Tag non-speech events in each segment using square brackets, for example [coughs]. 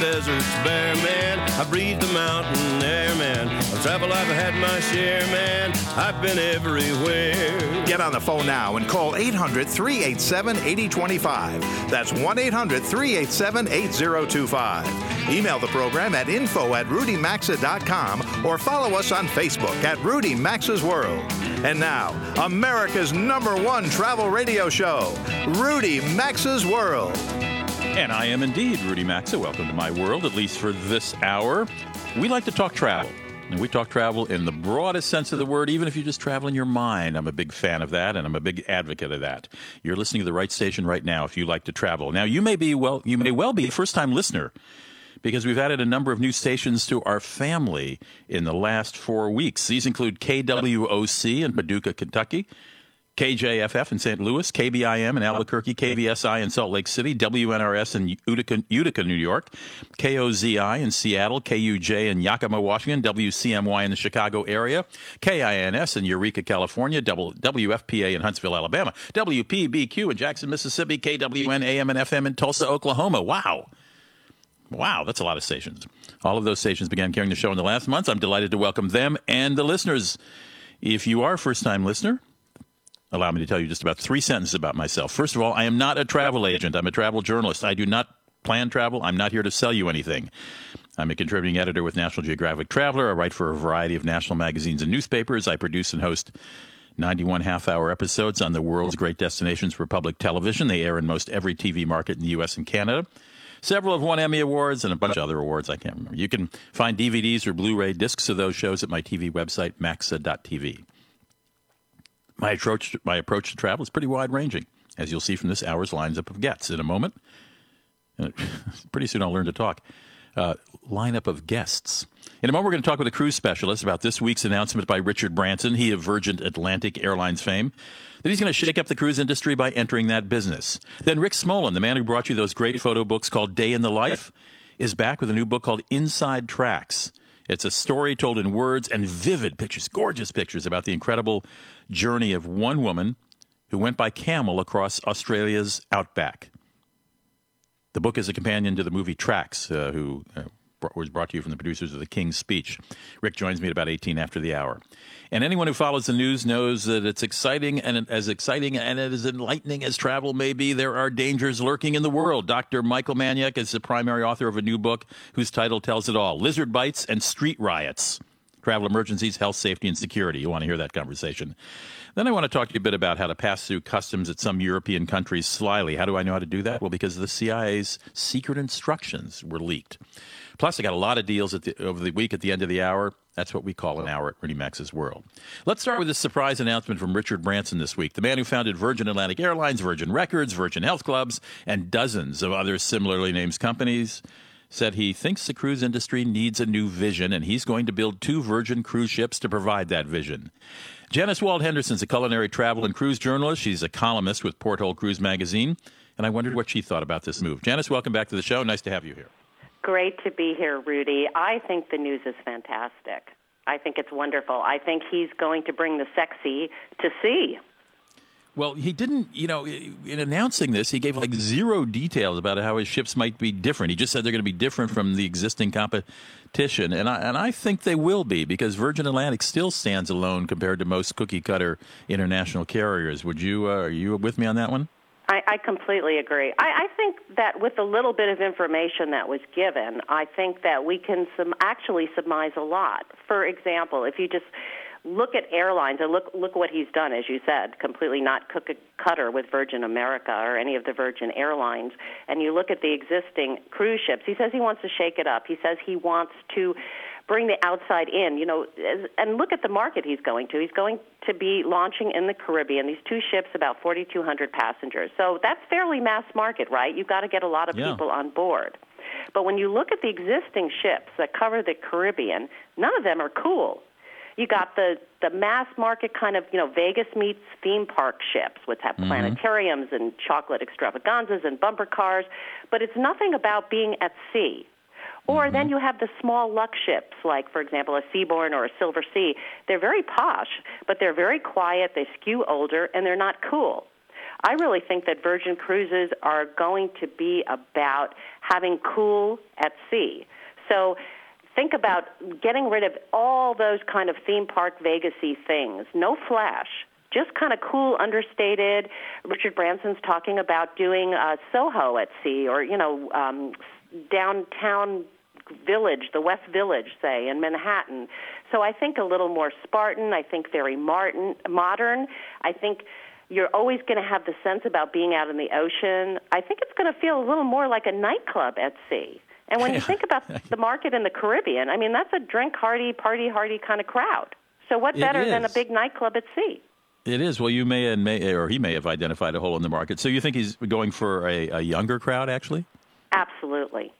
Deserts bare, man. I breathe the mountain air, man. Of travel, I've had my share, man. I've been everywhere. Get on the phone now and call 800 387 8025. That's 1 800 387 8025. Email the program at info at rudymaxa.com or follow us on Facebook at Rudy Maxa's World. And now, America's number one travel radio show, Rudy Maxa's World. And I am indeed Rudy Maxa. Welcome to my world, at least for this hour. We like to talk travel. And we talk travel in the broadest sense of the word, even if you just travel in your mind. I'm a big fan of that, and I'm a big advocate of that. You're listening to the right station right now if you like to travel. Now, you may be well, you may well be a first time listener because we've added a number of new stations to our family in the last four weeks. These include KWOC in Paducah, Kentucky. KJFF in St. Louis, KBIM in Albuquerque, KVSI in Salt Lake City, WNRS in Utica, Utica, New York, KOZI in Seattle, KUJ in Yakima, Washington, WCMY in the Chicago area, KINS in Eureka, California, WFPA in Huntsville, Alabama, WPBQ in Jackson, Mississippi, KWN AM and FM in Tulsa, Oklahoma. Wow. Wow, that's a lot of stations. All of those stations began carrying the show in the last months. I'm delighted to welcome them and the listeners. If you are a first time listener, allow me to tell you just about three sentences about myself. First of all, I am not a travel agent, I'm a travel journalist. I do not plan travel, I'm not here to sell you anything. I'm a contributing editor with National Geographic Traveler. I write for a variety of national magazines and newspapers. I produce and host 91 half hour episodes on the world's great destinations for public television. They air in most every TV market in the U.S. and Canada. Several have won Emmy Awards and a bunch of other awards I can't remember. You can find DVDs or Blu ray discs of those shows at my TV website, maxa.tv. My approach, my approach to travel is pretty wide ranging, as you'll see from this hour's lineup of guests. In a moment, [laughs] pretty soon I'll learn to talk. Uh, lineup of guests. In a moment, we're going to talk with a cruise specialist about this week's announcement by Richard Branson, he of Virgin Atlantic Airlines fame, that he's going to shake up the cruise industry by entering that business. Then Rick Smolan, the man who brought you those great photo books called Day in the Life, is back with a new book called Inside Tracks. It's a story told in words and vivid pictures, gorgeous pictures about the incredible journey of one woman who went by camel across Australia's outback. The book is a companion to the movie Tracks, uh, who uh, was brought to you from the producers of The King's Speech. Rick joins me at about 18 after the hour. And anyone who follows the news knows that it's exciting and as exciting and as enlightening as travel may be, there are dangers lurking in the world. Dr. Michael Manyak is the primary author of a new book whose title tells it all Lizard Bites and Street Riots Travel Emergencies, Health, Safety, and Security. You want to hear that conversation. Then I want to talk to you a bit about how to pass through customs at some European countries slyly. How do I know how to do that? Well, because the CIA's secret instructions were leaked. Plus, I got a lot of deals the, over the week at the end of the hour. That's what we call an hour at Rudy Maxa's World. Let's start with this surprise announcement from Richard Branson this week, the man who founded Virgin Atlantic Airlines, Virgin Records, Virgin Health Clubs, and dozens of other similarly named companies. Said he thinks the cruise industry needs a new vision, and he's going to build two Virgin cruise ships to provide that vision. Janice Wald Henderson's a culinary travel and cruise journalist. She's a columnist with Porthole Cruise Magazine, and I wondered what she thought about this move. Janice, welcome back to the show. Nice to have you here. Great to be here, Rudy. I think the news is fantastic. I think it's wonderful. I think he's going to bring the sexy to sea. Well, he didn't, you know, in announcing this, he gave like zero details about how his ships might be different. He just said they're going to be different from the existing competition, and I and I think they will be because Virgin Atlantic still stands alone compared to most cookie cutter international carriers. Would you uh, are you with me on that one? I, I completely agree. I, I think that with a little bit of information that was given, I think that we can some actually surmise a lot. For example, if you just look at airlines and look look what he's done, as you said, completely not cookie cutter with Virgin America or any of the Virgin Airlines, and you look at the existing cruise ships. He says he wants to shake it up. He says he wants to bring the outside in, you know, and look at the market he's going to. He's going to be launching in the Caribbean. These two ships, about 4,200 passengers. So that's fairly mass market, right? You've got to get a lot of yeah. people on board. But when you look at the existing ships that cover the Caribbean, none of them are cool. You got the the mass market kind of you know Vegas meets theme park ships, which have Mm-hmm. planetariums and chocolate extravaganzas and bumper cars, but it's nothing about being at sea Or Mm-hmm. then you have the small luxe ships, like, for example, a Seabourn or a Silver Sea. They're very posh, but they're very quiet, they skew older, and they're not cool. I really think that Virgin Cruises are going to be about having cool at sea. So think about getting rid of all those kind of theme park Vegasy things. No flash. Just kind of cool, understated. Richard Branson's talking about doing uh, Soho at sea, or you know, um, downtown village, the West Village, say, in Manhattan. So I think a little more Spartan. I think very Martin, modern. I think you're always going to have the sense about being out in the ocean. I think it's going to feel a little more like a nightclub at sea. And when you think about [laughs] the market in the Caribbean, I mean, that's a drink hardy, party hardy kind of crowd. So what better than a big nightclub at sea? It is. Well, you may and may, or he may have identified a hole in the market. So you think he's going for a, a younger crowd, actually? Absolutely.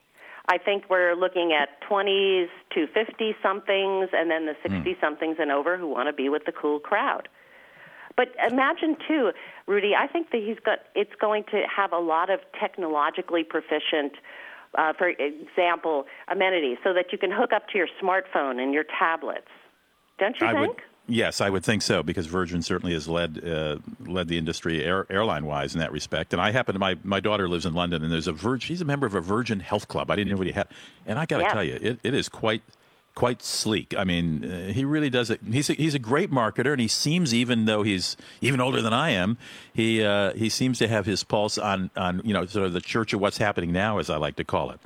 I think we're looking at 20s to 50 somethings and then the hmm. 60 somethings and over who want to be with the cool crowd. But imagine too, Rudy, I think that he's got it's going to have a lot of technologically proficient uh, for example, amenities so that you can hook up to your smartphone and your tablets. Don't you I think? would. Yes, I would think so because Virgin certainly has led uh, led the industry air, airline wise in that respect. And I happen to my my daughter lives in London, and there's a Virgin. She's a member of a Virgin Health Club. I didn't know what he had, and I got to Yeah. tell you, it, it is quite quite sleek. I mean, uh, he really does it. He's a, he's a great marketer, and he seems even though he's even older than I am, he uh, he seems to have his pulse on on you know sort of the church of what's happening now, as I like to call it.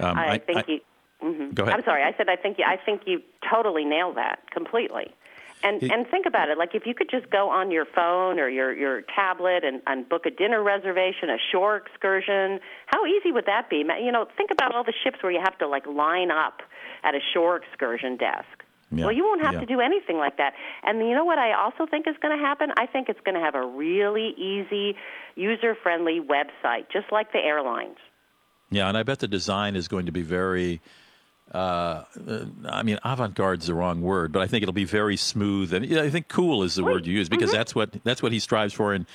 Um, I, think you. mhm. Go ahead. I'm sorry. I said I think you. I think you totally nailed that completely. And and think about it. Like if you could just go on your phone or your your tablet and, and book a dinner reservation, a shore excursion. How easy would that be? You know, think about all the ships where you have to like line up at a shore excursion desk. Yeah, Well, you won't have yeah. to do anything like that. And you know what I also think is going to happen? I think it's going to have a really easy, user-friendly website, just like the airlines. Yeah, and I bet the design is going to be very. Uh, uh, I mean, avant-garde is the wrong word, but I think it'll be very smooth, and I think "cool" is the word you use because that's what that's what he strives for in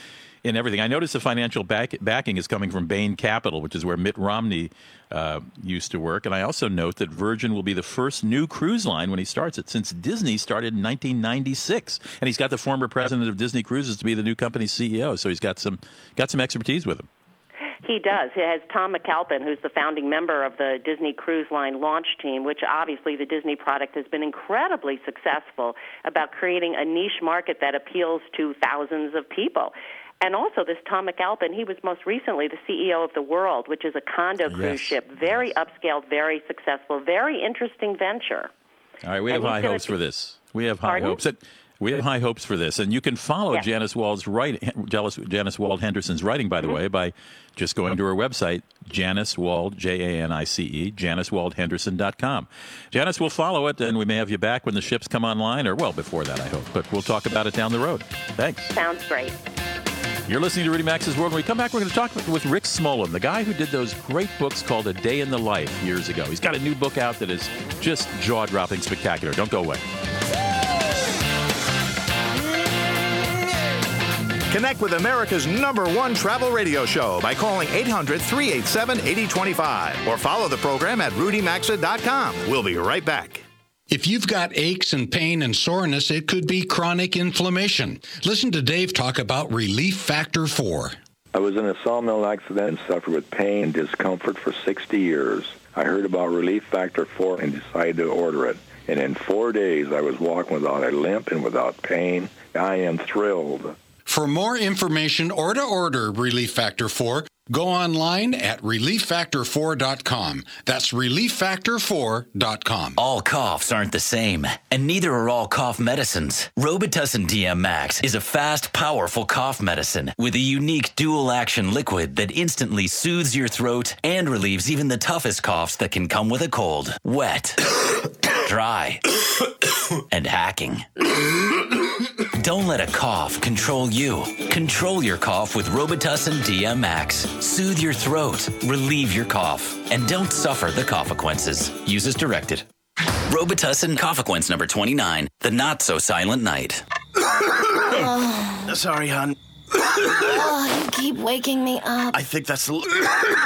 in everything. I noticed the financial back, backing is coming from Bain Capital, which is where Mitt Romney uh, used to work, and I also note that Virgin will be the first new cruise line when he starts it since Disney started in 1996, and he's got the former president of Disney Cruises to be the new company's CEO, so he's got some got some expertise with him. He does. He has Tom McAlpin, who's the founding member of the Disney Cruise Line launch team, which obviously the Disney product has been incredibly successful about creating a niche market that appeals to thousands of people. And also, this Tom McAlpin, he was most recently the CEO of The World, which is a condo cruise ship, very upscale, very successful, very interesting venture. All right, we And have high hopes be- for this. We have high Pardon? hopes. That, we have high hopes for this, and you can follow Yes. Janice Wald's writing, Janice, Janice Wald Henderson's writing, by the Mm-hmm. way, by just going to her website, Janice Wald, J A N I C E, JaniceWaldHenderson.com. Janice will follow it, and we may have you back when the ships come online, or well before that, I hope. But we'll talk about it down the road. Thanks. Sounds great. You're listening to Rudy Maxa's World. When we come back, we're going to talk with Rick Smolan, the guy who did those great books called A Day in the Life years ago. He's got a new book out that is just jaw dropping spectacular. Don't go away. Connect with America's number one travel radio show by calling 800 387 8025 or follow the program at rudymaxa.com. We'll be right back. If you've got aches and pain and soreness, it could be chronic inflammation. Listen to Dave talk about Relief Factor 4. I was in a sawmill accident and suffered with pain and discomfort for 60 years. I heard about Relief Factor 4 and decided to order it. And in four days, I was walking without a limp and without pain. I am thrilled. For more information or to order Relief Factor 4, go online at relieffactor4.com. That's relieffactor4.com. All coughs aren't the same, and neither are all cough medicines. Robitussin DM Max is a fast, powerful cough medicine with a unique dual action liquid that instantly soothes your throat and relieves even the toughest coughs that can come with a cold. Wet, [coughs] dry, [coughs] and hacking. Don't let a cough control you. Control your cough with Robitussin DM Max. Soothe your throat, relieve your cough, and don't suffer the consequences. Use as directed. Robitussin consequence number 29, the not so silent night. [coughs] Sorry, hon. Oh, you keep waking me up. I think that's. Come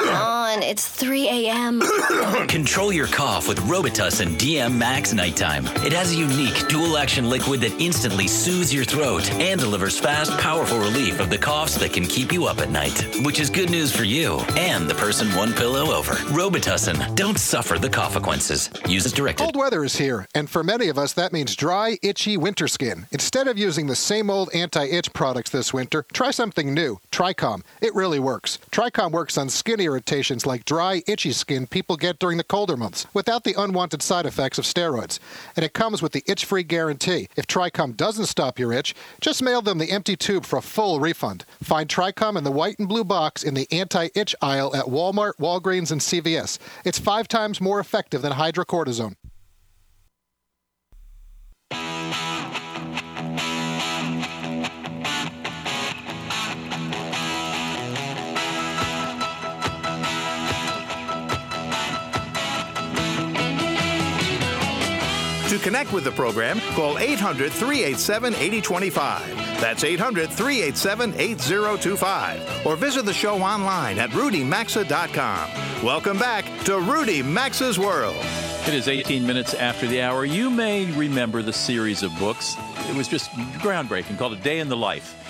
on, it's 3 a.m. [coughs] Control your cough with Robitussin DM Max Nighttime. It has a unique dual action liquid that instantly soothes your throat and delivers fast, powerful relief of the coughs that can keep you up at night, which is good news for you and the person one pillow over. Robitussin. Don't suffer the consequences. Use as directed. Cold weather is here, and for many of us, that means dry, itchy winter skin. Instead of using the same old anti itch products this winter, try something new TriCalm. It really works. TriCalm works on skin irritations like dry, itchy skin people get during the colder months without the unwanted side effects of steroids. And it comes with the itch free guarantee. If TriCalm doesn't stop your itch, just mail them the empty tube for a full refund. Find TriCalm in the white and blue box in the anti itch aisle at Walmart, Walgreens, and CVS. It's five times more effective than hydrocortisone. Connect with the program, call 800 387 8025. That's 800 387 8025. Or visit the show online at rudymaxa.com. Welcome back to Rudy Maxa's World. It is 18 minutes after the hour. You may remember the series of books. It was just groundbreaking called A Day in the Life.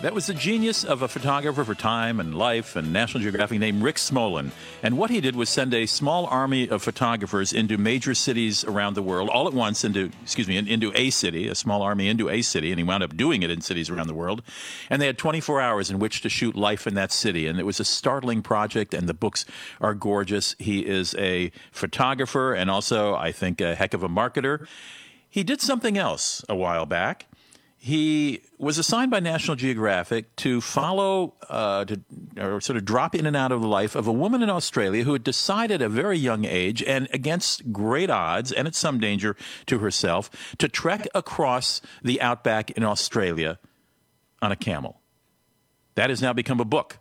That was the genius of a photographer for Time and Life and National Geographic named Rick Smolan. And what he did was send a small army of photographers into major cities around the world, all at once into, excuse me, into a city, a small army into a city. And he wound up doing it in cities around the world. And they had 24 hours in which to shoot life in that city. And it was a startling project, and the books are gorgeous. He is a photographer and also, I think, a heck of a marketer. He did something else a while back he was assigned by National Geographic to follow, uh, to, or sort of drop in and out of the life of a woman in Australia who had decided at a very young age, and against great odds and at some danger to herself, to trek across the outback in Australia on a camel. That has now become a book,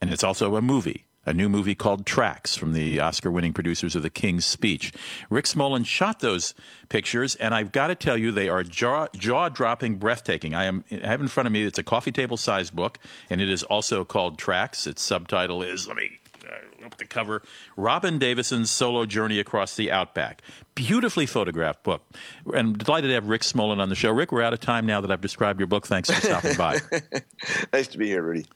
and it's also a movie a new movie called Tracks from the Oscar winning producers of The King's Speech. Rick Smolan shot those pictures, and I've got to tell you, they are jaw dropping, breathtaking. I, am, I have in front of me, it's a coffee table sized book, and it is also called Tracks. Its subtitle is, let me uh, up the cover Robin Davidson's solo journey across the outback. Beautifully photographed book. And delighted to have Rick Smolan on the show. Rick, we're out of time now that I've described your book. Thanks for stopping by. [laughs] nice to be here, Rudy.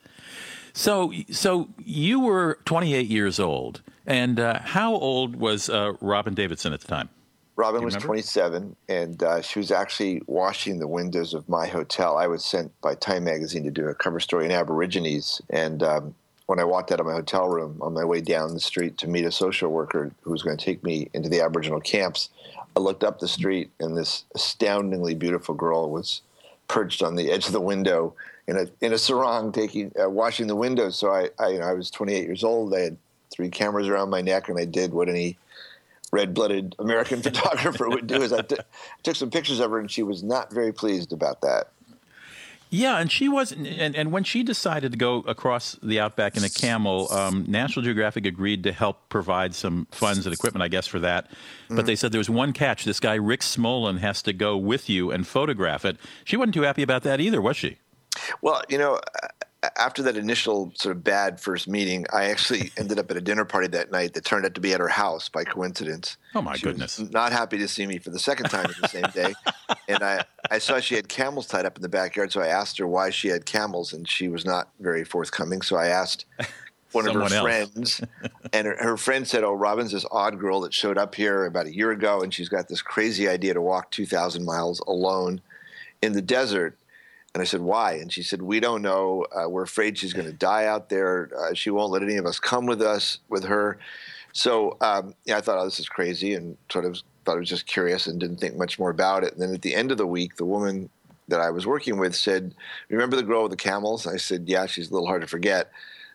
So, so you were 28 years old, and uh, how old was uh, Robin Davidson at the time? Robin was 27, and uh, she was actually washing the windows of my hotel. I was sent by Time Magazine to do a cover story in Aborigines, and um, when I walked out of my hotel room on my way down the street to meet a social worker who was going to take me into the Aboriginal camps, I looked up the street, and this astoundingly beautiful girl was perched on the edge of the window in a in a sarong taking uh, washing the windows. So I I, you know, I was 28 years old. I had three cameras around my neck, and I did what any red-blooded American [laughs] photographer would do. Is I t- took some pictures of her, and she was not very pleased about that. Yeah, and she wasn't. And, and when she decided to go across the outback in a camel, um, National Geographic agreed to help provide some funds and equipment, I guess, for that. Mm-hmm. But they said there was one catch: this guy Rick Smolan has to go with you and photograph it. She wasn't too happy about that either, was she? Well, you know, after that initial sort of bad first meeting, I actually [laughs] ended up at a dinner party that night that turned out to be at her house by coincidence. Oh my she goodness! not happy to see me for the second time in the same day, [laughs] and I I saw she had camels tied up in the backyard, so I asked her why she had camels, and she was not very forthcoming. So I asked. [laughs] One of her else. friends, and her, her friend said, "Oh, Robin's this odd girl that showed up here about a year ago, and she's got this crazy idea to walk two thousand miles alone in the desert." And I said, why? And she said, we don't know. Uh, we're afraid she's going to die out there. Uh, she won't let any of us come with us, with her. So um, yeah, I thought, oh, this is crazy, and sort of thought I was just curious and didn't think much more about it. And then at the end of the week, the woman that I was working with said, remember the girl with the camels? I said, yeah, she's a little hard to forget.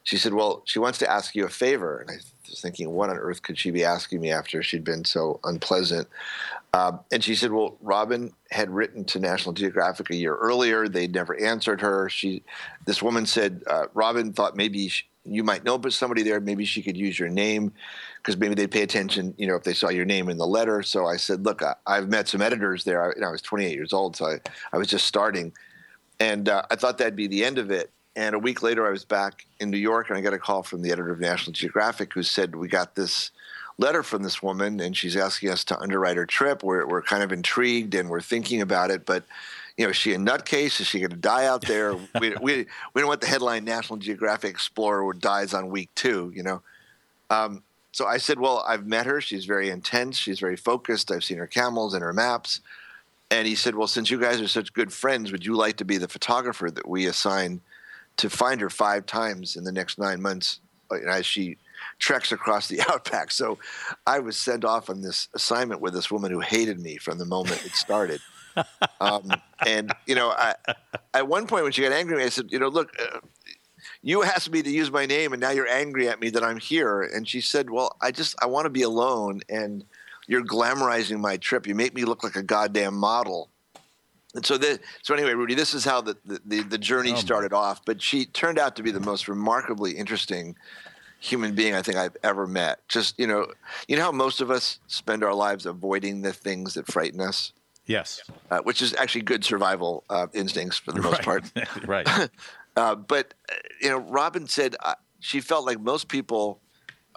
She said, well, she wants to ask you a favor. And I was thinking, what on earth could she be asking me after she'd been so unpleasant? Uh, and she said, "Well, Robin had written to National Geographic a year earlier. They'd never answered her. She, this woman said, uh, Robin thought maybe she, you might know but somebody there. Maybe she could use your name because maybe they'd pay attention. You know, if they saw your name in the letter. So I said, look, I, have met some editors there. I, you know, I was 28 years old, so I, I was just starting." And uh, I thought that'd be the end of it. And a week later, I was back in New York, and I got a call from the editor of National Geographic who said, We got this letter from this woman, and she's asking us to underwrite her trip. We're, we're kind of intrigued and we're thinking about it, but you know, is she a nutcase? Is she going to die out there? [laughs] we, we, we don't want the headline National Geographic Explorer dies on week two, you know. Um, so I said, well, I've met her. She's very intense. She's very focused. I've seen her camels and her maps. And he said, well, since you guys are such good friends, would you like to be the photographer that we assign to find her five times in the next nine months uh, as she treks across the [laughs] outback? So I was sent off on this assignment with this woman who hated me from the moment it started. [laughs] um, and you know, I, at one point when she got angry at me, I said, you know, look, uh, you asked me to use my name, and now you're angry at me that I'm here. And she said, well, I just I want to be alone, and you're glamorizing my trip. You make me look like a goddamn model. And so, the, so anyway, Rudy, this is how the the, the journey oh started off. But she turned out to be the most remarkably interesting human being I think I've ever met. Just you know, you know how most of us spend our lives avoiding the things that frighten us. Yes. Uh, which is actually good survival uh, instincts for the most right. part. [laughs] right. [laughs] uh, but, uh, you know, Robin said uh, she felt like most people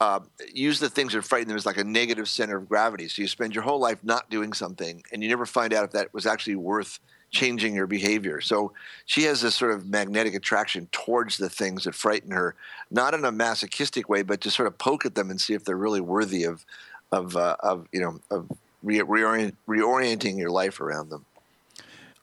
uh, use the things that frighten them as like a negative center of gravity. So you spend your whole life not doing something and you never find out if that was actually worth changing your behavior. So she has this sort of magnetic attraction towards the things that frighten her, not in a masochistic way, but to sort of poke at them and see if they're really worthy of, of, of you know, of re- reorient, reorienting your life around them.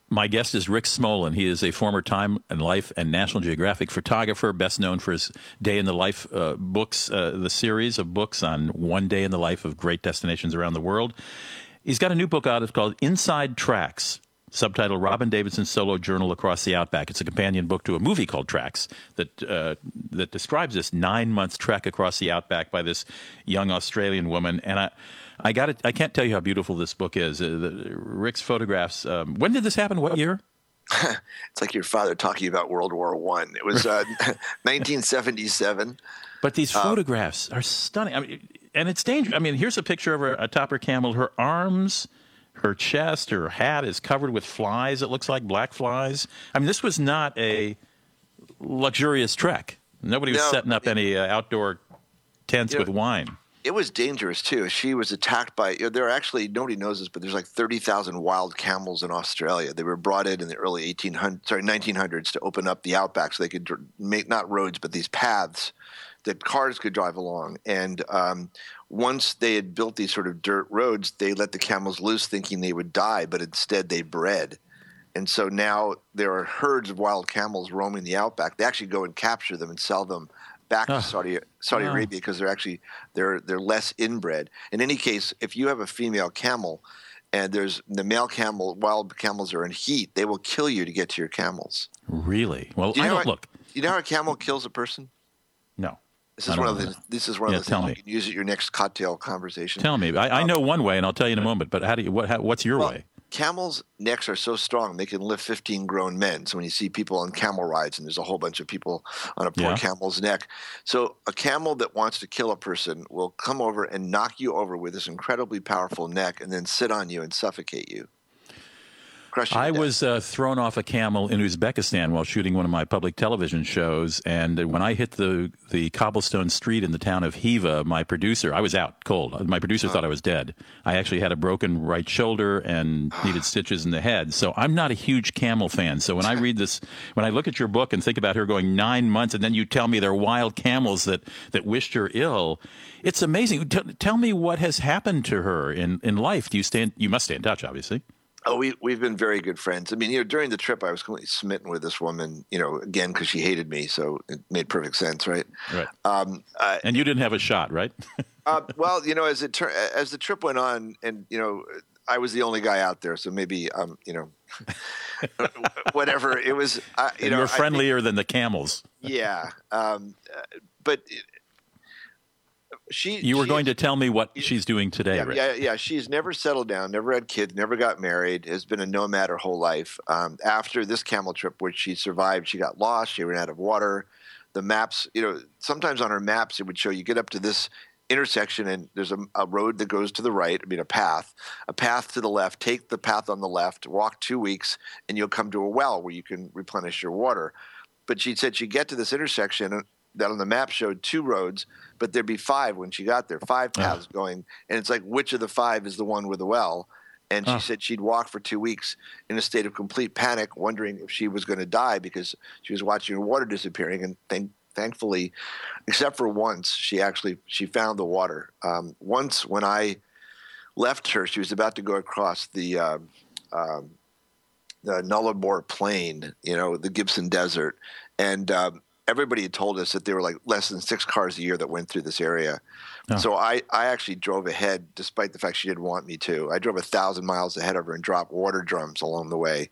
My guest is Rick Smolan. He is a former Time and Life and National Geographic photographer, best known for his Day in the Life uh, books, uh, the series of books on one day in the life of great destinations around the world. He's got a new book out. It's called Inside Tracks, subtitled Robin Davidson's Solo Journal Across the Outback. It's a companion book to a movie called Tracks that uh, that describes this nine month trek across the Outback by this young Australian woman. And I I got it. I can't tell you how beautiful this book is. Uh, the, Rick's photographs. Um, when did this happen? What year? [laughs] it's like your father talking about World War One. It was uh, [laughs] 1977. But these uh, photographs are stunning. I mean, and it's dangerous. I mean, here's a picture of her atop her camel. Her arms, her chest, her hat is covered with flies. It looks like black flies. I mean, this was not a luxurious trek. Nobody was no, setting up any uh, outdoor tents with wine it was dangerous too. She was attacked by. You know, there are actually nobody knows this, but there's like thirty thousand wild camels in Australia. They were brought in in the early 1800s, sorry, 1900s to open up the outback so they could make not roads but these paths that cars could drive along. And um, once they had built these sort of dirt roads, they let the camels loose, thinking they would die, but instead they bred. And so now there are herds of wild camels roaming the outback. They actually go and capture them and sell them back to Saudi Saudi. Arabia because they're actually they're they're less inbred. In any case, if you have a female camel and there's the male camel, wild camels are in heat, they will kill you to get to your camels. Really? Well, do I don't look. You know how a camel kills a person? This is one of the. This is one yeah, of the tell things me. you can use at your next cocktail conversation. Tell me. I, I know one way, and I'll tell you in a moment. But how do you? What? How, what's your well, way? camels' necks are so strong they can lift 15 grown men. So when you see people on camel rides and there's a whole bunch of people on a poor yeah. camel's neck, so a camel that wants to kill a person will come over and knock you over with this incredibly powerful neck and then sit on you and suffocate you. I was uh, thrown off a camel in Uzbekistan while shooting one of my public television shows, and when I hit the the cobblestone street in the town of Khiva, my producer, I was out cold. My producer thought I was dead. I actually had a broken right shoulder and [sighs] needed stitches in the head. So I'm not a huge camel fan. So when I read this, when I look at your book and think about her going nine months, and then you tell me they're wild camels that that wished her ill, it's amazing. T- tell me what has happened to her in in life. Do you stand? You must stay in touch, obviously. Oh, we we've been very good friends. I mean, you know, during the trip, I was completely smitten with this woman. You know, again because she hated me, so it made perfect sense, right? Right. Um, uh, and you didn't have a shot, right? [laughs] uh, well, you know, as it tur- as the trip went on, and you know, I was the only guy out there, so maybe um, you know, [laughs] whatever it was. Uh, you and know, you're friendlier think, than the camels. Yeah, um, uh, but she you were she, going to tell me what she's doing today yeah, Rick. yeah yeah she's never settled down never had kids never got married has been a nomad her whole life um, after this camel trip which she survived she got lost she ran out of water the maps you know sometimes on her maps it would show you get up to this intersection and there's a, a, road that goes to the right, I mean, a path, a path to the left. Take the path on the left, walk two weeks, and you'll come to a well where you can replenish your water. But she said she'd get to this intersection that on the map showed two roads, but there'd be five when she got there, five paths oh. going. And it's like, which of the five is the one with the well? And she oh. said she'd walk for two weeks in a state of complete panic, wondering if she was going to die because she was watching her water disappearing. And thank, thankfully, except for once, she actually she found the water. Um, once when I left her, she was about to go across the uh, um, the Nullarbor Plain, you know, the Gibson Desert, and um, everybody had told us that there were like less than six cars a year that went through this area. Oh. So I, I actually drove ahead, despite the fact she didn't want me to. I drove a thousand miles ahead of her and dropped water drums along the way,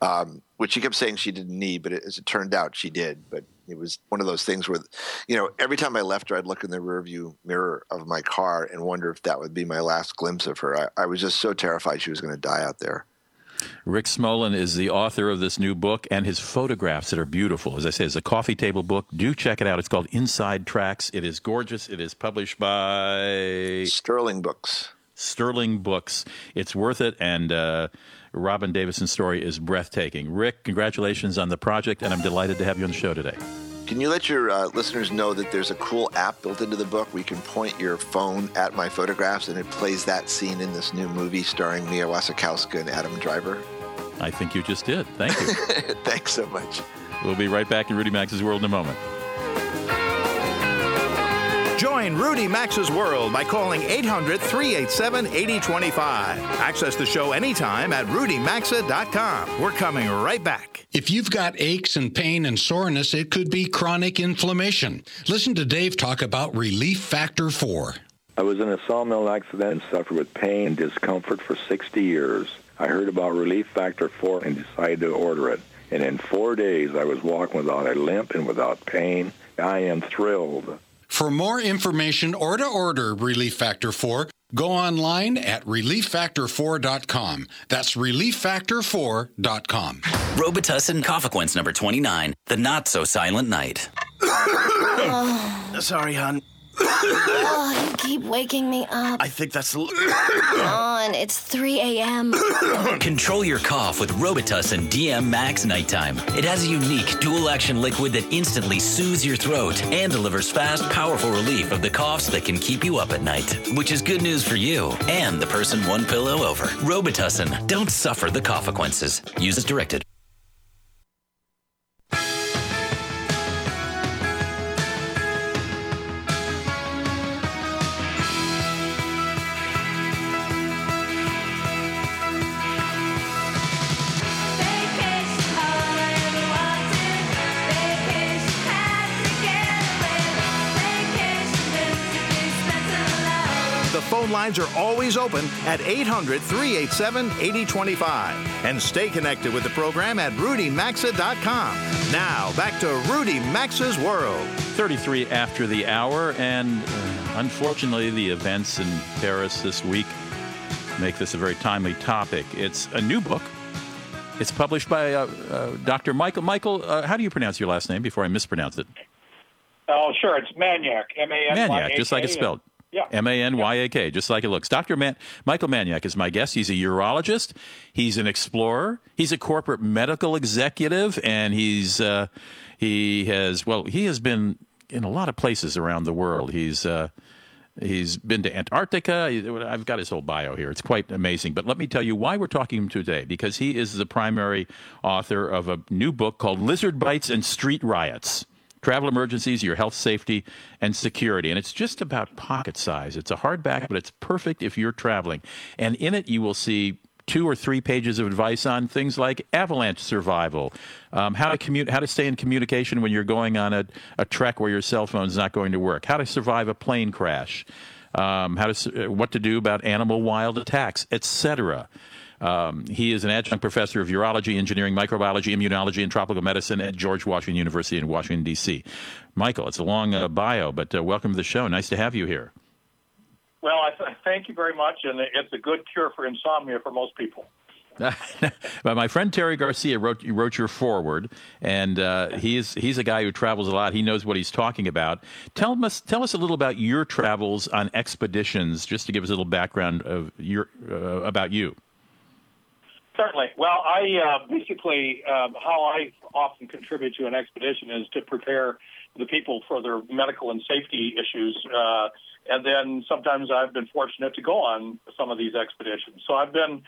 um, which she kept saying she didn't need, but it, as it turned out, she did. But it was one of those things where, you know, every time I left her, I'd look in the rearview mirror of my car and wonder if that would be my last glimpse of her. I, I was just so terrified she was going to die out there. Rick Smolan is the author of this new book and his photographs that are beautiful. As I say, it's a coffee table book. Do check it out. It's called Inside Tracks. It is gorgeous. It is published by Sterling Books. Sterling Books. It's worth it. And uh, Robin Davidson's story is breathtaking. Rick, congratulations on the project, and I'm delighted to have you on the show today. Can you let your uh, listeners know that there's a cool app built into the book where you can point your phone at my photographs and it plays that scene in this new movie starring Mia Wasikowska and Adam Driver? I think you just did. Thank you. [laughs] Thanks so much. We'll be right back in Rudy Maxa's World in a moment. Join Rudy Maxa's World by calling 800 387 8025. Access the show anytime at rudymaxa.com. We're coming right back. If you've got aches and pain and soreness, it could be chronic inflammation. Listen to Dave talk about Relief Factor 4. I was in a sawmill accident and suffered with pain and discomfort for 60 years. I heard about Relief Factor 4 and decided to order it. And in four days, I was walking without a limp and without pain. I am thrilled. For more information or to order Relief Factor 4, go online at relieffactor4.com. That's relieffactor4.com. Robitussin Cofequence number 29, the not so silent night. [sighs] Sorry, hon oh, you keep waking me up. I think that's. L- on, it's 3 a.m. [coughs] Control your cough with Robitussin DM Max Nighttime. It has a unique dual action liquid that instantly soothes your throat and delivers fast, powerful relief of the coughs that can keep you up at night. Which is good news for you and the person one pillow over. Robitussin. Don't suffer the consequences. Use as directed. Phone lines are always open at 800 387 8025. And stay connected with the program at rudymaxa.com. Now, back to Rudy Maxa's World. 33 after the hour, and uh, unfortunately, the events in Paris this week make this a very timely topic. It's a new book. It's published by uh, uh, Dr. Michael. Michael, uh, how do you pronounce your last name before I mispronounce it? Oh, sure. It's Manyak. M A N Y A K. Manyak, just like it's spelled. Yeah. M A N Y A K, just like it looks. Dr. Man- Michael Manyak is my guest. He's a urologist, he's an explorer, he's a corporate medical executive, and he's uh, he has well, he has been in a lot of places around the world. He's uh, He's been to Antarctica. I've got his whole bio here. It's quite amazing. But let me tell you why we're talking today because he is the primary author of a new book called Lizard Bites and Street Riots travel emergencies, your health, safety, and security. And it's just about pocket size. It's a hardback, but it's perfect if you're traveling. And in it, you will see two or three pages of advice on things like avalanche survival, um, how to commute, how to stay in communication when you're going on a, a trek where your cell phone's not going to work, how to survive a plane crash, um, how to, what to do about animal wild attacks, etc. Um, he is an adjunct professor of urology, engineering, microbiology, immunology, and tropical medicine at George Washington University in Washington, D.C. Michael, it's a long uh, bio, but uh, welcome to the show. Nice to have you here. Well, I th- thank you very much, and it's a good cure for insomnia for most people. [laughs] but my friend Terry Garcia wrote wrote your forward, and uh, he's he's a guy who travels a lot. He knows what he's talking about. Tell us tell us a little about your travels on expeditions, just to give us a little background of your uh, about you. Certainly. Well, I uh, basically um, how I often contribute to an expedition is to prepare the people for their medical and safety issues. Uh, and then sometimes I've been fortunate to go on some of these expeditions. So I've been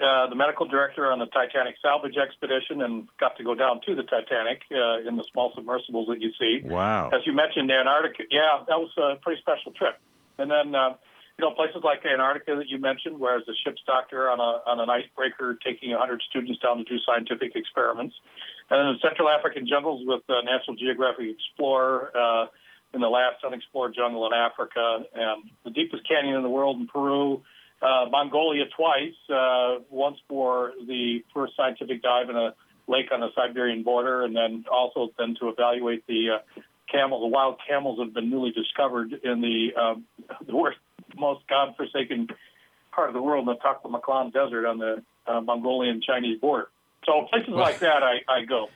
uh, the medical director on the Titanic salvage expedition and got to go down to the Titanic uh, in the small submersibles that you see. Wow. As you mentioned, Antarctica. Yeah, that was a pretty special trip. And then, uh, you know, places like Antarctica that you mentioned, where as a ship's doctor on a on an icebreaker taking 100 students down to do scientific experiments. And then the Central African jungles with uh, National Geographic Explorer uh, in the last unexplored jungle in Africa, and the deepest canyon in the world in Peru uh, Mongolia twice, uh, once for the first scientific dive in a lake on the Siberian border, and then also then to evaluate the uh, camel, the wild camels that have been newly discovered in the um, [laughs] the worst, most godforsaken part of the world, the Taklamakan Desert on the uh, Mongolian Chinese border. So places like that, I, I go.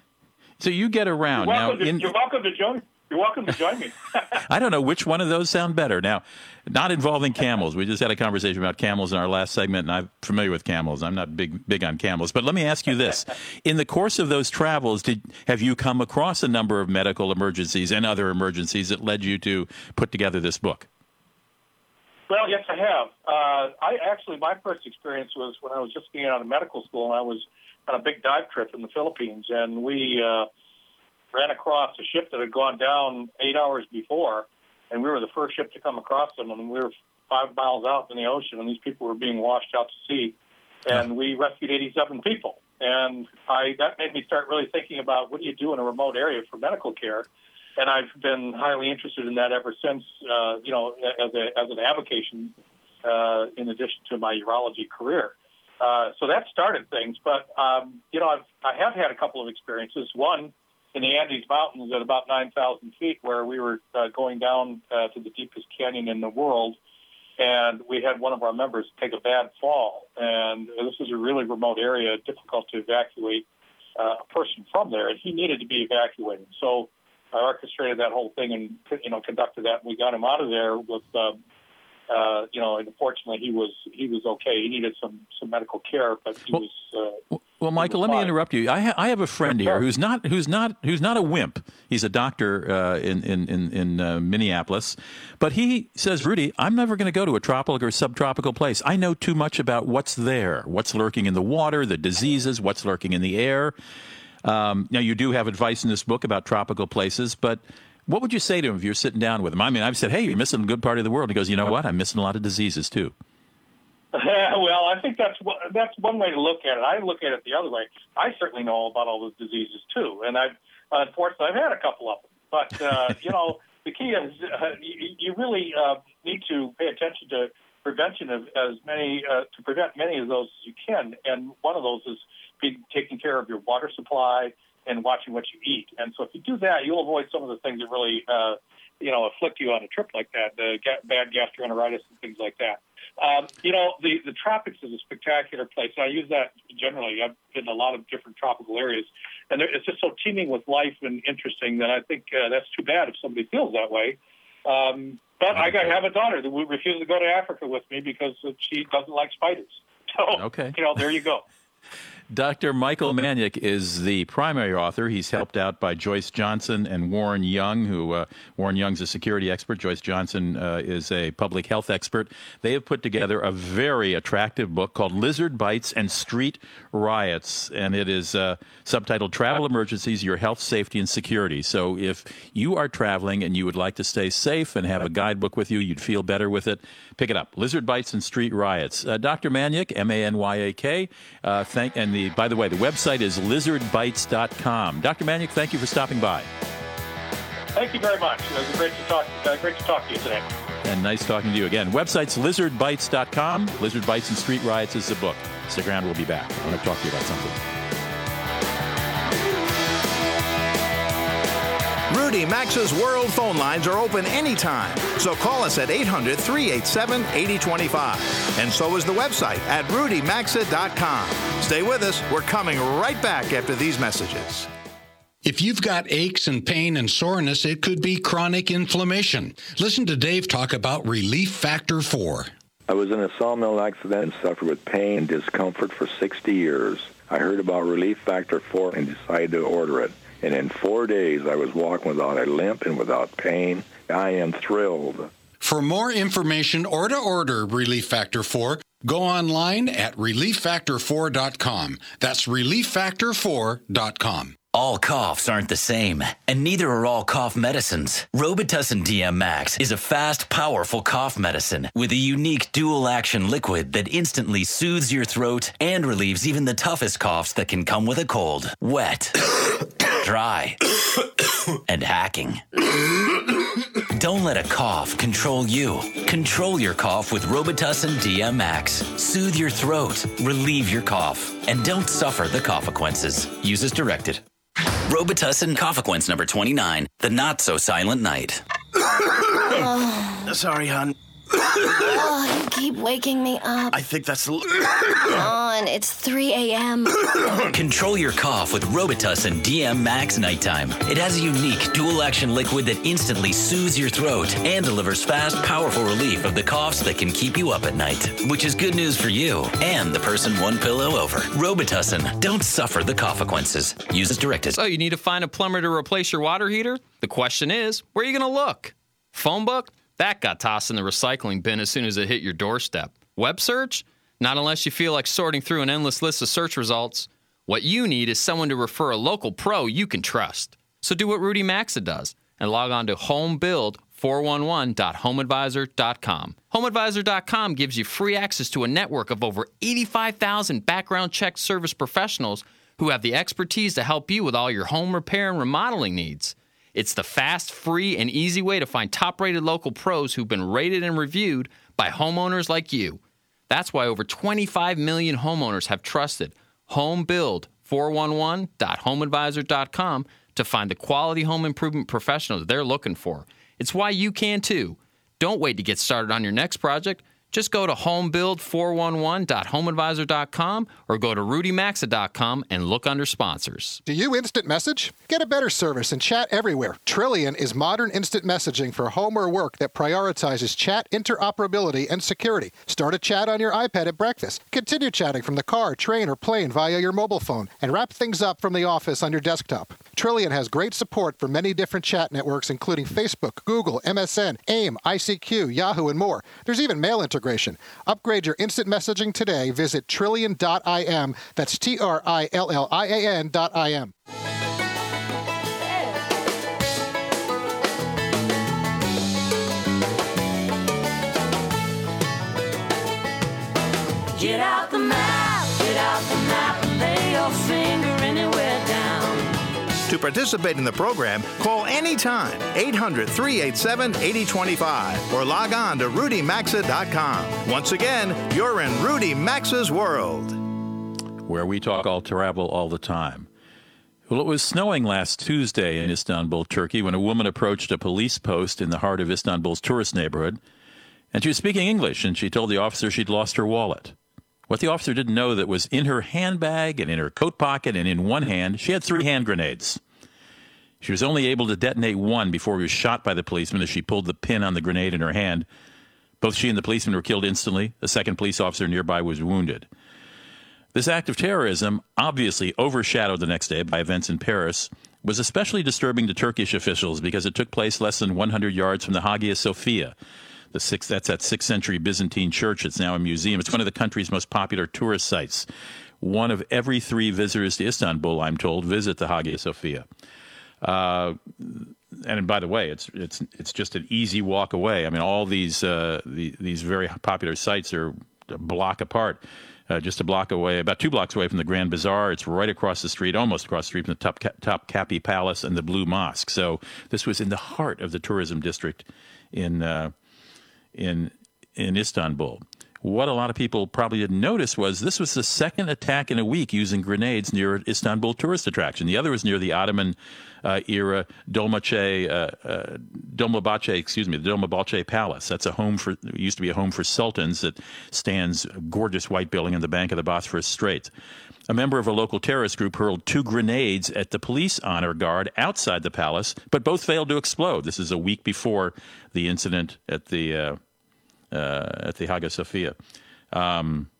So you get around you're now. To, in, you're welcome to join. You're welcome to join me. [laughs] I don't know which one of those sound better. Now, not involving camels. We just had a conversation about camels in our last segment, and I'm familiar with camels. I'm not big big on camels, but let me ask you this: [laughs] In the course of those travels, did have you come across a number of medical emergencies and other emergencies that led you to put together this book? Well, yes, I have. Uh, I actually, my first experience was when I was just getting out of medical school, and I was on a big dive trip in the Philippines, and we. Uh, ran across a ship that had gone down eight hours before, and we were the first ship to come across them, and we were five miles out in the ocean, and these people were being washed out to sea, and we rescued 87 people. And I that made me start really thinking about what do you do in a remote area for medical care, and I've been highly interested in that ever since. Uh, you know, as a as an avocation, uh, in addition to my urology career. Uh, so that started things, but um, you know, I've I have had a couple of experiences. One in the Andes Mountains at about 9,000 feet, where we were uh, going down uh, to the deepest canyon in the world. And we had one of our members take a bad fall. And this is a really remote area, difficult to evacuate uh, a person from there. And he needed to be evacuated. So I orchestrated that whole thing and, you know, conducted that. And we got him out of there with, um, uh, you know, and fortunately he was he was okay. He needed some some medical care, but he well, was. Uh, well, Michael, let me interrupt you. I, ha- I have a friend here who's not who's not who's not a wimp. He's a doctor uh, in in in, in uh, Minneapolis, but he says, Rudy, I'm never going to go to a tropical or subtropical place. I know too much about what's there, what's lurking in the water, the diseases, what's lurking in the air. Um, now, you do have advice in this book about tropical places, but what would you say to him if you're sitting down with him? I mean, I've said, hey, you're missing a good part of the world. He goes, you know what? I'm missing a lot of diseases too. [laughs] well, I think that's that's one way to look at it. I look at it the other way. I certainly know about all those diseases too, and I've unfortunately I've had a couple of them. But uh, [laughs] you know, the key is uh, you, you really uh, need to pay attention to prevention of as many uh, to prevent many of those as you can. And one of those is being taking care of your water supply and watching what you eat. And so if you do that, you'll avoid some of the things that really uh, you know afflict you on a trip like that, the bad gastroenteritis and things like that. Um, you know, the, the tropics is a spectacular place. I use that generally. I've been in a lot of different tropical areas, and it's just so teeming with life and interesting that I think uh, that's too bad if somebody feels that way. Um, but I got have a daughter that refuses to go to Africa with me because she doesn't like spiders. [laughs] So, okay. you know, there you go. [laughs] Dr. Michael Manyak is the primary author. He's helped out by Joyce Johnson and Warren Young, who uh, Warren Young's a security expert. Joyce Johnson uh, is a public health expert. They have put together a very attractive book called Lizard Bites and Street Riots, and it is uh, subtitled Travel Emergencies, Your Health, Safety, and Security. So if you are traveling and you would like to stay safe and have a guidebook with you, you'd feel better with it, pick it up. Lizard Bites and Street Riots. Uh, Dr. Manyak, M A N Y A K, uh, thank and the, by the way, the website is lizardbites.com. Dr. Manyak, thank you for stopping by. Thank you very much. It was great to talk, uh, great to talk to you today. And nice talking to you again. Website's lizardbites.com. Lizard Bites and Street Riots is the book. Stick around, we'll be back. I want to talk to you about something. Rudy Maxa's World phone lines are open anytime, so call us at 800 387 8025. And so is the website at rudymaxa.com. Stay with us. We're coming right back after these messages. If you've got aches and pain and soreness, it could be chronic inflammation. Listen to Dave talk about Relief Factor 4. I was in a sawmill accident and suffered with pain and discomfort for 60 years. I heard about Relief Factor 4 and decided to order it. And in four days, I was walking without a limp and without pain. I am thrilled. For more information or to order Relief Factor 4, go online at relieffactor4.com. That's relieffactor4.com. All coughs aren't the same, and neither are all cough medicines. Robitussin DM Max is a fast, powerful cough medicine with a unique dual action liquid that instantly soothes your throat and relieves even the toughest coughs that can come with a cold. Wet, [coughs] [coughs] dry, [coughs] and hacking. Don't let a cough control you. Control your cough with Robitussin DM Max. Soothe your throat, relieve your cough, and don't suffer the consequences. Use as directed. Robitussin Consequence number 29, The Not So Silent Night. Sorry, hon. Oh, you keep waking me up. I think that's. Come on, it's 3 a.m. [coughs] Control your cough with Robitussin DM Max Nighttime. It has a unique dual action liquid that instantly soothes your throat and delivers fast, powerful relief of the coughs that can keep you up at night, which is good news for you and the person one pillow over. Robitussin, don't suffer the consequences. Use as directed. So you need to find a plumber to replace your water heater? The question is, where are you going to look? Phone book? That got tossed in the recycling bin as soon as it hit your doorstep. Web search? Not unless you feel like sorting through an endless list of search results. What you need is someone to refer a local pro you can trust. So do what Rudy Maxa does and log on to homebuild411.homeadvisor.com. HomeAdvisor.com gives you free access to a network of over 85,000 background check service professionals who have the expertise to help you with all your home repair and remodeling needs. It's the fast, free, and easy way to find top rated local pros who've been rated and reviewed by homeowners like you. That's why over 25 million homeowners have trusted homebuild411.homeadvisor.com to find the quality home improvement professionals they're looking for. It's why you can too. Don't wait to get started on your next project. Just go to homebuild411.homeadvisor.com or go to rudymaxa.com and look under sponsors. Do you instant message? Get a better service and chat everywhere. Trillian is modern instant messaging for home or work that prioritizes chat interoperability and security. Start a chat on your iPad at breakfast. Continue chatting from the car, train, or plane via your mobile phone, and wrap things up from the office on your desktop. Trillian has great support for many different chat networks, including Facebook, Google, MSN, AIM, ICQ, Yahoo, and more. There's even mail integration. Upgrade your instant messaging today. Visit trillian.im. That's T R I L L I A N participate in the program, call anytime 800 387 8025 or log on to rudymaxa.com. Once again, you're in Rudy Maxa's world. where we talk all travel all the time. Well, it was snowing last Tuesday in Istanbul, Turkey, when a woman approached a police post in the heart of Istanbul's tourist neighborhood. And she was speaking English, and she told the officer she'd lost her wallet. What the officer didn't know that was in her handbag and in her coat pocket and in one hand, she had three hand grenades. She was only able to detonate one before she was shot by the policeman as she pulled the pin on the grenade in her hand. Both she and the policeman were killed instantly. A second police officer nearby was wounded. This act of terrorism, obviously overshadowed the next day by events in Paris, was especially disturbing to Turkish officials because it took place less than 100 yards from the Hagia Sophia. The sixth, that's that sixth century Byzantine church. It's now a museum. It's one of the country's most popular tourist sites. One of every three visitors to Istanbul, I'm told, visit the Hagia Sophia. Uh, and by the way, it's it's it's just an easy walk away. I mean, all these uh, the, these very popular sites are a block apart, uh, just a block away, about two blocks away from the Grand Bazaar. It's right across the street, almost across the street from the Top Topkapi Palace and the Blue Mosque. So this was in the heart of the tourism district in uh, in in Istanbul. what a lot of people probably didn't notice was this was the second attack in a week using grenades near Istanbul tourist attraction. The other was near the Ottoman uh, era uh, uh, Dolmabahce, excuse me, the Dolmabahce Palace. That's a home for used to be a home for sultans that stands gorgeous white building on the bank of the Bosphorus Strait. A member of a local terrorist group hurled two grenades at the police honor guard outside the palace, but both failed to explode. This is a week before the incident at the uh, uh, at the Hagia Sophia. Um,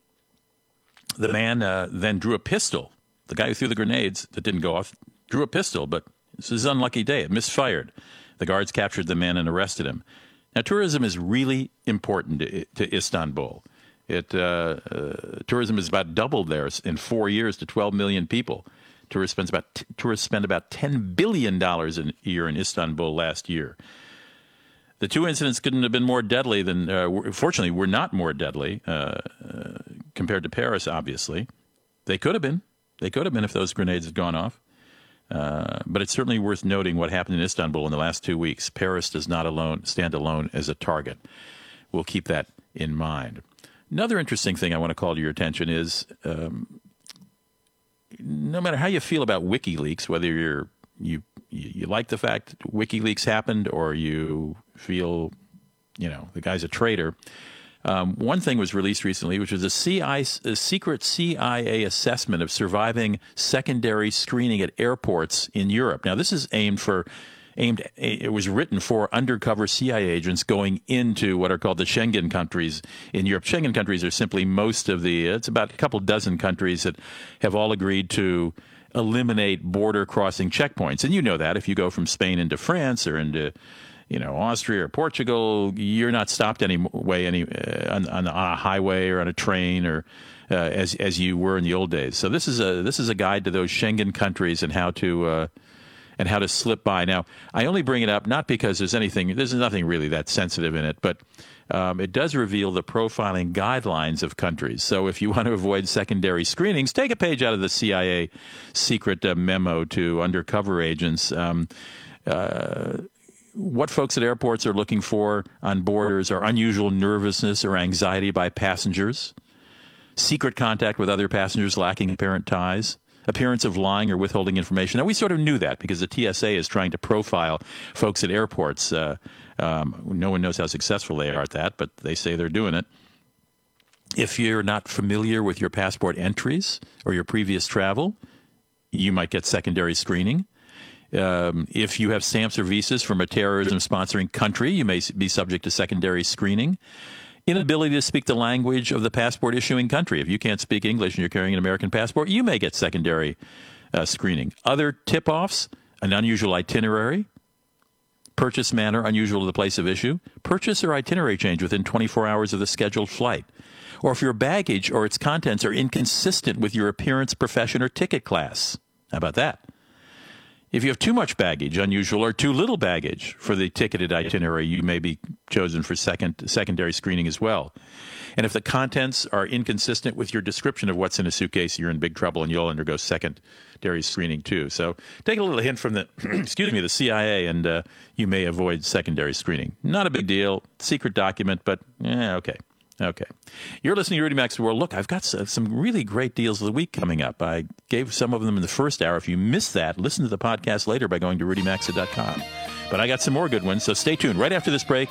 the man uh, then drew a pistol. The guy who threw the grenades that didn't go off drew a pistol, but this is an unlucky day. It misfired. The guards captured the man and arrested him. Now, tourism is really important to, to Istanbul. It uh, uh, tourism has about doubled there in four years to 12 million people. Tourists spend about tourists spent about 10 billion dollars a year in Istanbul last year. The two incidents couldn't have been more deadly than. Uh, fortunately, were not more deadly uh, uh, compared to Paris. Obviously, they could have been. They could have been if those grenades had gone off. Uh, but it's certainly worth noting what happened in Istanbul in the last two weeks. Paris does not alone stand alone as a target. We'll keep that in mind. Another interesting thing I want to call to your attention is um, no matter how you feel about WikiLeaks, whether you're you you like the fact WikiLeaks happened or you feel you know the guy's a traitor. Um, one thing was released recently, which was a, CI, a secret CIA assessment of surviving secondary screening at airports in Europe. Now, this is aimed for aimed it was written for undercover CIA agents going into what are called the Schengen countries in Europe. Schengen countries are simply most of the it's about a couple dozen countries that have all agreed to eliminate border crossing checkpoints. And you know that if you go from Spain into France or into you know Austria or Portugal, you're not stopped any way any uh, on, on, a highway or on a train or uh, as as you were in the old days. So this is a this is a guide to those Schengen countries and how to. Uh, and how to slip by. Now, I only bring it up not because there's anything, there's nothing really that sensitive in it, but um, it does reveal the profiling guidelines of countries. So if you [laughs] want to avoid secondary screenings, take a page out of the CIA secret uh, memo to undercover agents. Um, uh, what folks at airports are looking for on borders are unusual nervousness or anxiety by passengers, secret contact with other passengers lacking apparent ties, appearance of lying or withholding information. Now, we sort of knew that because the TSA is trying to profile folks at airports. Uh, um, no one knows how successful they are at that, but they say they're doing it. If you're not familiar with your passport entries or your previous travel, you might get secondary screening. Um, if you have stamps or visas from a terrorism sponsoring country, you may be subject to secondary screening. Inability to speak the language of the passport issuing country. If you can't speak English and you're carrying an American passport, you may get secondary uh, screening. Other tip offs, an unusual itinerary, purchase manner unusual to the place of issue, purchase or itinerary change within 24 hours of the scheduled flight. Or if your baggage or its contents are inconsistent with your appearance, profession, or ticket class. How about that? If you have too much baggage, unusual, or too little baggage for the ticketed itinerary, you may be chosen for second, secondary screening as well. And if the contents are inconsistent with your description of what's in a suitcase, you're in big trouble and you'll undergo secondary screening too. So take a little hint from the, [clears throat] excuse me, the CIA, and uh, you may avoid secondary screening. Not a big deal, secret document, but eh, okay. Okay. You're listening to Rudy Maxa's World. Look, I've got some really great deals of the week coming up. I gave some of them in the first hour. If you missed that, listen to the podcast later by going to rudymaxa.com. But I got some more good ones, so stay tuned. Right after this break,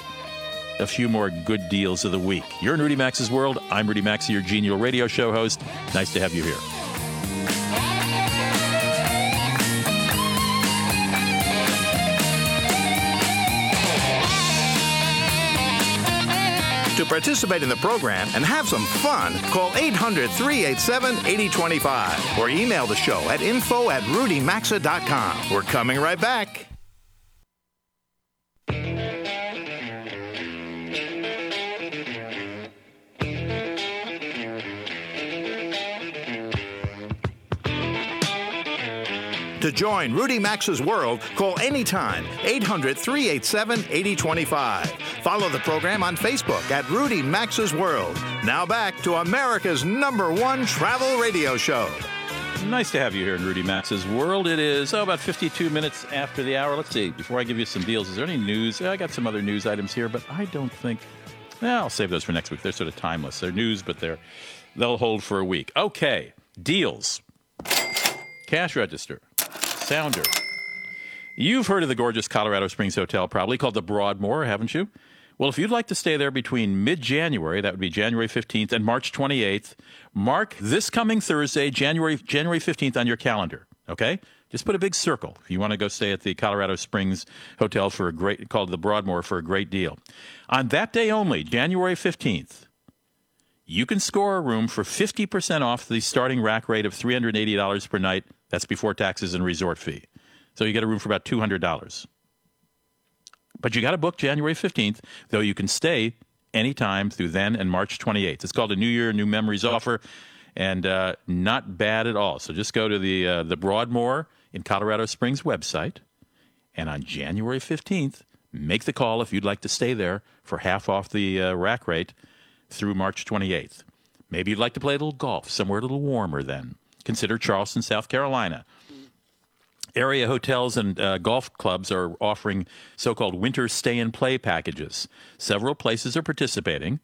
a few more good deals of the week. You're in Rudy Maxa's World. I'm Rudy Maxa, your genial radio show host. Nice to have you here. Participate in the program and have some fun, call 800 387 8025 or email the show at info at rudymaxa.com. We're coming right back. To join Rudy Maxa's World, call anytime 800 387 8025. Follow the program on Facebook at Rudy Maxa's World. Now back to America's number one travel radio show. Nice to have you here in Rudy Maxa's World. It is oh, about 52 minutes after the hour. Let's see. Before I give you some deals, is there any news? I got some other news items here, but I don't think Yeah, I'll save those for next week. They're sort of timeless. They're news, but they're they'll hold for a week. Okay, deals. Cash register. Sounder. You've heard of the gorgeous Colorado Springs Hotel, probably called the Broadmoor, haven't you? Well, if you'd like to stay there between mid January, that would be January 15th, and March 28th, mark this coming Thursday, January, January 15th, on your calendar. Okay? Just put a big circle if you want to go stay at the Colorado Springs Hotel for a great, called the Broadmoor, for a great deal. On that day only, January 15th, you can score a room for 50% off the starting rack rate of $380 per night. That's before taxes and resort fee. So you get a room for about $200. But you got to book January 15th, though you can stay anytime through then and March 28th. It's called a New Year, New Memories offer, and uh, not bad at all. So just go to the, uh, the Broadmoor in Colorado Springs website, and on January 15th, make the call if you'd like to stay there for half off the uh, rack rate through March 28th. Maybe you'd like to play a little golf somewhere a little warmer then. Consider Charleston, South Carolina. Area hotels and uh, golf clubs are offering so called winter stay and play packages. Several places are participating,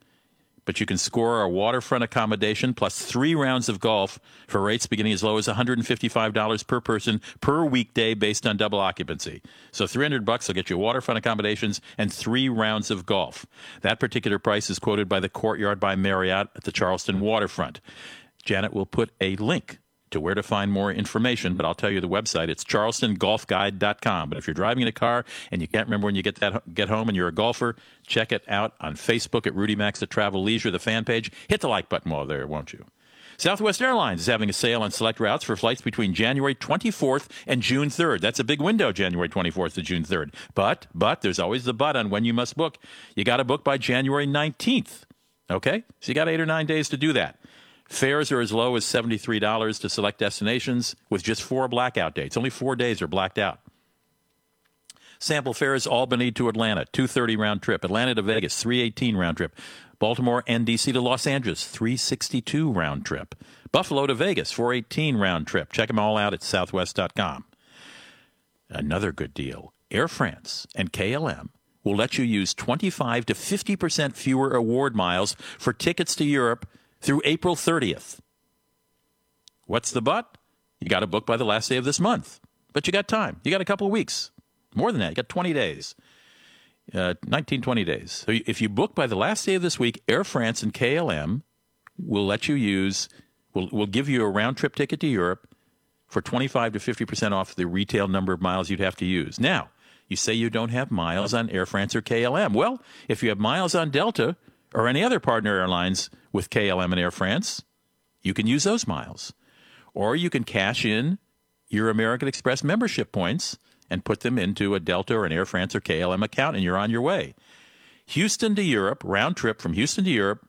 but you can score a waterfront accommodation plus three rounds of golf for rates beginning as low as $155 per person per weekday based on double occupancy. So 300 bucks will get you waterfront accommodations and three rounds of golf. That particular price is quoted by the Courtyard by Marriott at the Charleston waterfront. Janet will put a link to where to find more information, but I'll tell you the website. It's charlestongolfguide.com. But if you're driving in a car and you can't remember when you get that get home and you're a golfer, check it out on Facebook at Rudy Maxa at Travel Leisure, the fan page. Hit the like button while there, won't you? Southwest Airlines is having a sale on select routes for flights between January 24th and June 3rd. That's a big window, January 24th to June 3rd. But, but, there's always the but on when you must book. You got to book by January 19th. Okay? So you got eight or nine days to do that. Fares are as low as $73 to select destinations with just four blackout dates. Only four days are blacked out. Sample fares Albany to Atlanta, 230 round trip. Atlanta to Vegas, 318 round trip. Baltimore and DC to Los Angeles, 362 round trip. Buffalo to Vegas, 418 round trip. Check them all out at southwest.com. Another good deal. Air France and KLM will let you use 25 to 50% fewer award miles for tickets to Europe through April 30th. What's the but? You got to book by the last day of this month. But you got time. You got a couple of weeks. More than that. You got 20 days. Uh, 19, 20 days. So if you book by the last day of this week, Air France and KLM will let you use, will, will give you a round trip ticket to Europe for 25 to 50% off the retail number of miles you'd have to use. Now, you say you don't have miles on Air France or KLM. Well, if you have miles on Delta or any other partner airlines with KLM and Air France, you can use those miles. Or you can cash in your American Express membership points and put them into a Delta or an Air France or KLM account, and you're on your way. Houston to Europe, round trip from Houston to Europe,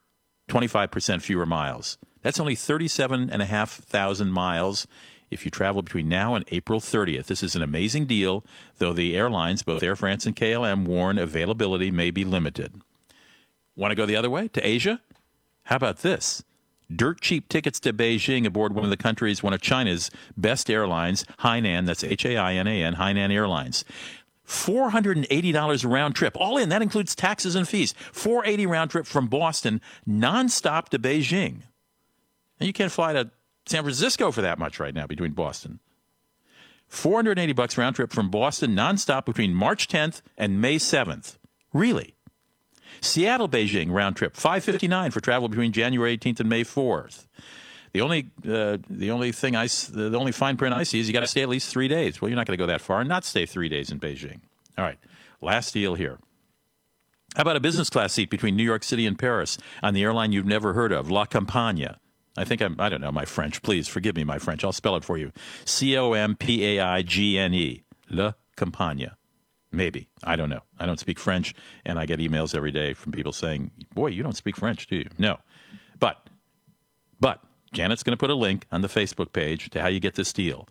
25% fewer miles. That's only 37,500 miles if you travel between now and April 30th. This is an amazing deal, though the airlines, both Air France and KLM, warn availability may be limited. Want to go the other way to Asia? How about this? Dirt cheap tickets to Beijing aboard one of the country's, one of China's best airlines, Hainan, that's H A I N A N, Hainan Airlines. $480 round trip. All in, that includes taxes and fees. 480 round trip from Boston, nonstop to Beijing. And you can't fly to San Francisco for that much right now between Boston. 480 bucks round trip from Boston nonstop between March 10th and May 7th. Really? Seattle Beijing round trip 559 for travel between January 18th and May 4th. The only uh, the only thing I the only fine print I see is you got to stay at least three days. Well, you're not going to go that far and not stay three days in Beijing. All right, last deal here. How about a business class seat between New York City and Paris on the airline you've never heard of, La Compagne? I think I'm, I don't know my French. Please forgive me my French. I'll spell it for you. C O M P A I G N E. La Compagne. Maybe. I don't know. I don't speak French, and I get emails every day from people saying, Boy, you don't speak French, do you? No. But, but, Janet's going to put a link on the Facebook page to how you get this deal.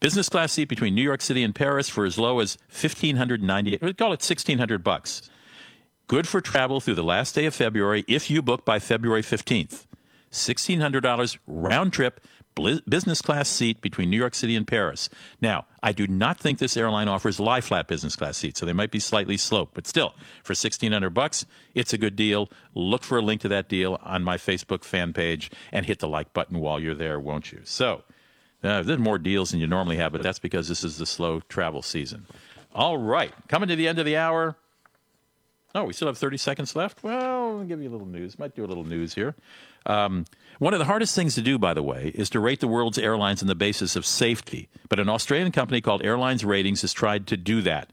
Business class seat between New York City and Paris for as low as fifteen hundred ninety. We call it sixteen hundred bucks. Good for travel through the last day of February if you book by February fifteenth. Sixteen hundred dollars round trip business class seat between New York City and Paris. Now, I do not think this airline offers lie flat business class seats, so they might be slightly sloped, but still, for 1600 bucks, it's a good deal. Look for a link to that deal on my Facebook fan page and hit the like button while you're there, won't you? So, uh, there's more deals than you normally have, but that's because this is the slow travel season. All right, coming to the end of the hour. Oh, we still have 30 seconds left? Well, I'll give you a little news. Might do a little news here. Um, one of the hardest things to do, by the way, is to rate the world's airlines on the basis of safety. But an Australian company called Airlines Ratings has tried to do that.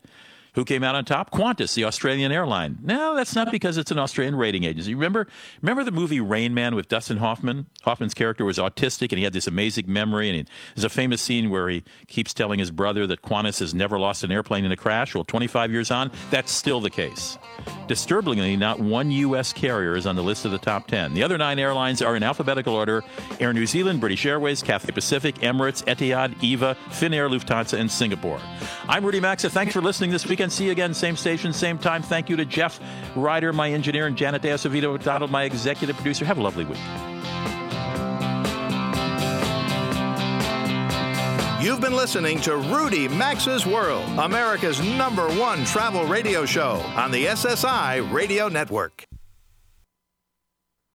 Who came out on top? Qantas, the Australian airline. No, that's not because it's an Australian rating agency. Remember, remember the movie Rain Man with Dustin Hoffman? Hoffman's character was autistic and he had this amazing memory. And he, there's a famous scene where he keeps telling his brother that Qantas has never lost an airplane in a crash. Well, 25 years on, that's still the case. Disturbingly, not one U.S. carrier is on the list of the top 10. The other nine airlines are in alphabetical order Air New Zealand, British Airways, Cathay Pacific, Emirates, Etihad, EVA, Finnair, Lufthansa, and Singapore. I'm Rudy Maxa. Thanks for listening this weekend. See you again, same station, same time. Thank you to Jeff Ryder, my engineer, and Janet Deosavito Donald, my executive producer. Have a lovely week. You've been listening to Rudy Maxa's World, America's number one travel radio show on the SSI Radio Network.